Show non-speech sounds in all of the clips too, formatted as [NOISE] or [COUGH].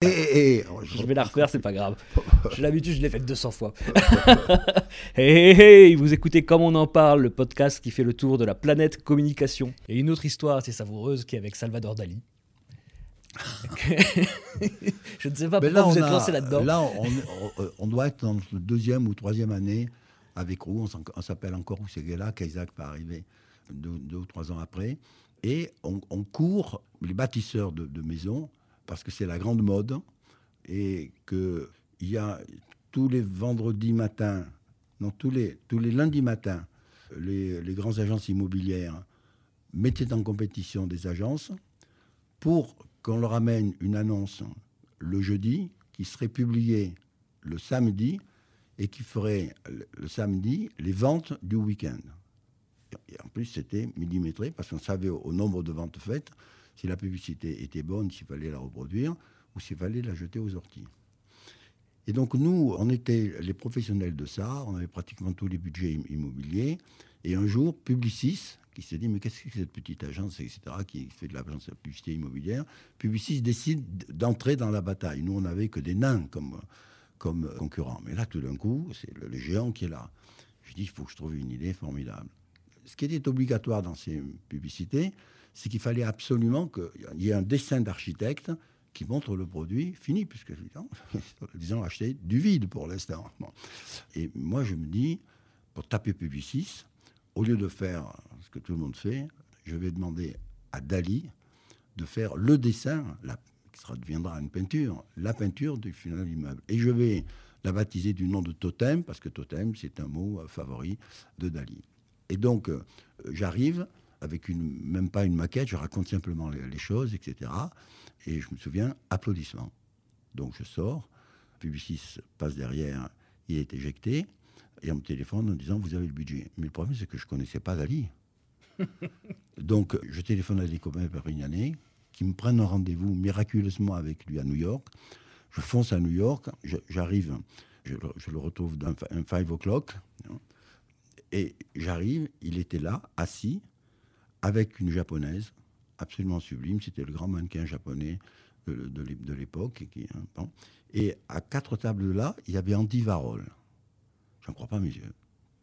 Et, et- et- oh, Je vais la refaire, c'est pas grave. [LAUGHS] J'ai l'habitude, je l'ai faite 200 fois. [LAUGHS] hey, hey, hey, vous écoutez Comme on en parle, le podcast qui fait le tour de la planète communication. Et une autre histoire assez savoureuse qui est avec Salvador Dali. [LAUGHS] je ne sais pas Mais pourquoi vous on êtes a- lancé là-dedans. Là, on, doit être dans notre deuxième ou troisième année avec Roux. On, s'appelle encore Roussegela. Kaisak va arriver deux, deux ou trois ans après. Et on, on court les bâtisseurs de, de maisons parce que c'est la grande mode et qu'il y a tous les vendredis matins, non, tous les, tous les lundis matins, les, les grandes agences immobilières mettaient en compétition des agences pour qu'on leur amène une annonce le jeudi qui serait publiée le samedi et qui ferait le, samedi les ventes du week-end. Et en plus, c'était millimétré parce qu'on savait au nombre de ventes faites si la publicité était bonne, s'il fallait la reproduire ou s'il fallait la jeter aux orties. Et donc nous, on était les professionnels de ça, on avait pratiquement tous les budgets im- immobiliers. Et un jour, Publicis, qui s'est dit, mais qu'est-ce que cette petite agence, etc., qui fait de l'agence de publicité immobilière, Publicis décide d'entrer dans la bataille. Nous, on n'avait que des nains comme, comme concurrents. Mais là, tout d'un coup, c'est le, le géant qui est là. Je dis, il faut que je trouve une idée formidable. Ce qui était obligatoire dans ces publicités, c'est qu'il fallait absolument qu'il y ait un dessin d'architecte qui montre le produit fini, puisque disons, disons acheter du vide pour l'instant. Et moi, je me dis, pour taper Publicis, au lieu de faire ce que tout le monde fait, je vais demander à Dali de faire le dessin, qui sera, deviendra une peinture, la peinture du final immeuble. Et je vais la baptiser du nom de Totem, parce que Totem, c'est un mot euh, favori de Dali. Et donc, euh, j'arrive avec une, même pas une maquette, je raconte simplement les, les choses, etc. Et je me souviens, applaudissements. Donc je sors, Publicis passe derrière, il est éjecté, et on me téléphone en disant Vous avez le budget. Mais le problème, c'est que je ne connaissais pas Dali. [LAUGHS] Donc je téléphone à des copains pérignanais qui me prennent un rendez-vous miraculeusement avec lui à New York. Je fonce à New York, j'arrive, je, le- je le retrouve dans un 5 o'clock, hein, et j'arrive, il était là, assis, avec une japonaise, absolument sublime. C'était le grand mannequin japonais de, de l'é- de l'époque. Hein. Et à quatre tables là, il y avait Andy Warhol. Je ne crois pas mes yeux.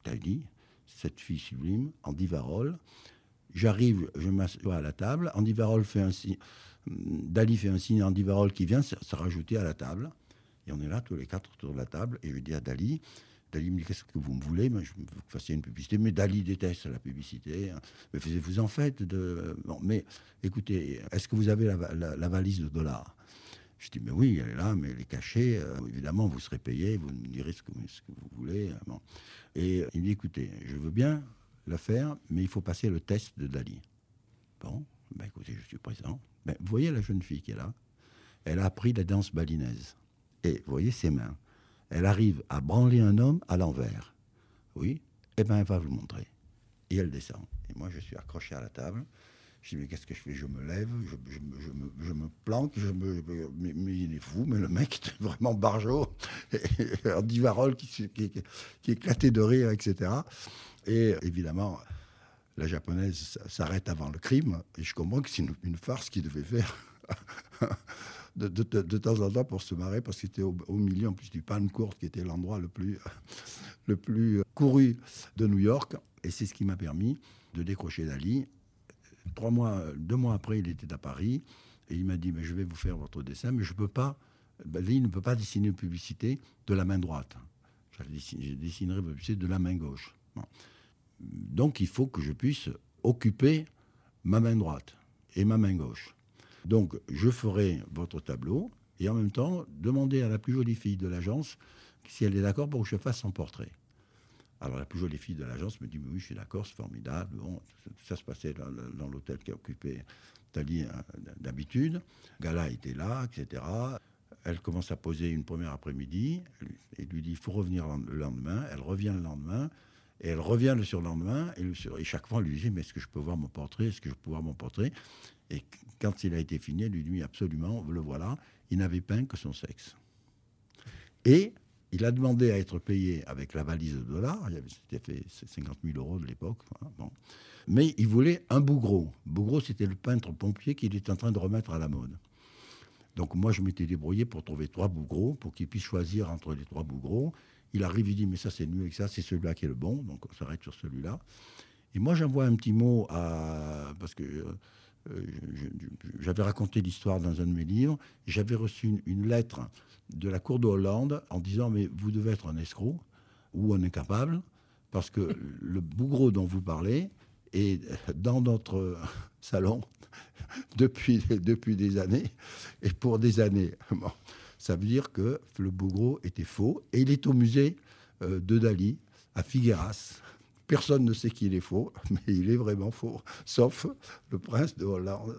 T'as cette fille sublime, Andy Warhol. J'arrive, je m'assois à la table. Andy Warhol fait un signe. Dali fait un signe à Andy Warhol qui vient se, se rajouter à la table. Et on est là, tous les quatre autour de la table. Et je dis à Dali, Dali me dit Qu'est-ce que vous me voulez? Je veux que vous fassiez une publicité. Mais Dali déteste la publicité. Mais faisiez-vous en fait de. Bon, mais écoutez, est-ce que vous avez la, va- la- la valise de dollars? Je dis Mais oui, elle est là, mais elle est cachée. Euh, évidemment, vous serez payé, vous me direz ce que, vous voulez. bon. Et il me dit Écoutez, je veux bien la faire, mais il faut passer le test de Dali. Bon, ben écoutez, je suis présent. Ben, vous voyez la jeune fille qui est là? Elle a appris la danse balinaise. Et vous voyez ses mains. Elle arrive à branler un homme à l'envers. Oui, eh bien, elle va vous montrer. Et elle descend. Et moi, je suis accroché à la table. Je dis, mais qu'est-ce que je fais? Je me lève, je, me- je planque, je me, mais, il est fou, mais le mec [LAUGHS] est vraiment barjot. Et Andy Warhol qui, qui, qui, éclatait de rire, etc. Et évidemment, la japonaise s'arrête avant le crime. Et je comprends que c'est une, une farce qu'il devait faire [LAUGHS] de, temps en temps pour se marrer, parce que c'était au, milieu en plus du Court, qui était l'endroit le plus, [LAUGHS] le plus couru de New York. Et c'est ce qui m'a permis de décrocher Dali. Trois mois, deux mois après, il était à Paris et il m'a dit mais Je vais vous faire votre dessin, mais je ne peux pas. Dali ne peut pas dessiner une publicité de la main droite. Je dessine- je dessinerai une publicité de la main gauche. Donc il faut que je puisse occuper ma main droite et ma main gauche. Donc je ferai votre tableau et en même temps demander à la plus jolie fille de l'agence si elle est d'accord pour que je fasse son portrait. Alors la plus jolie fille de l'agence me dit oui, je suis d'accord, c'est formidable. Bon, ça, se passait dans, l'hôtel qui a occupé Tali euh, d'habitude. Gala était là, etc. Elle commence à poser une première après-midi et lui dit il faut revenir le lendemain. Elle revient le lendemain et elle revient le surlendemain. Et, chaque fois, elle lui dit mais est-ce que je peux voir mon portrait? Est-ce que je peux voir mon portrait? Et quand il a été fini, elle lui dit absolument, le voilà. Il n'avait peint que son sexe. Et il a demandé à être payé avec la valise de dollars. C'était fait 50 000 euros de l'époque. hein. Mais il voulait un Bougros. Bougros, c'était le peintre pompier qu'il était en train de remettre à la mode. Donc moi, je m'étais débrouillé pour trouver trois bougros, pour qu'il puisse choisir entre les trois bougros. Il arrive, il dit, mais ça c'est nul, et ça c'est celui-là qui est le bon, donc on s'arrête sur celui-là. Et moi, j'envoie un petit mot à... Parce que euh, j'avais raconté l'histoire dans un de mes livres, j'avais reçu une, lettre de la Cour de Hollande en disant, mais vous devez être un escroc ou un incapable, parce que le bougreau dont vous parlez est dans notre salon [LAUGHS] depuis, depuis des années, et pour des années. [LAUGHS] ça veut dire que le bougreau était faux, et il est au musée euh, de Dali, à Figueras. Personne ne sait qu'il est faux, [LAUGHS] mais il est vraiment faux, sauf le prince de Hollande.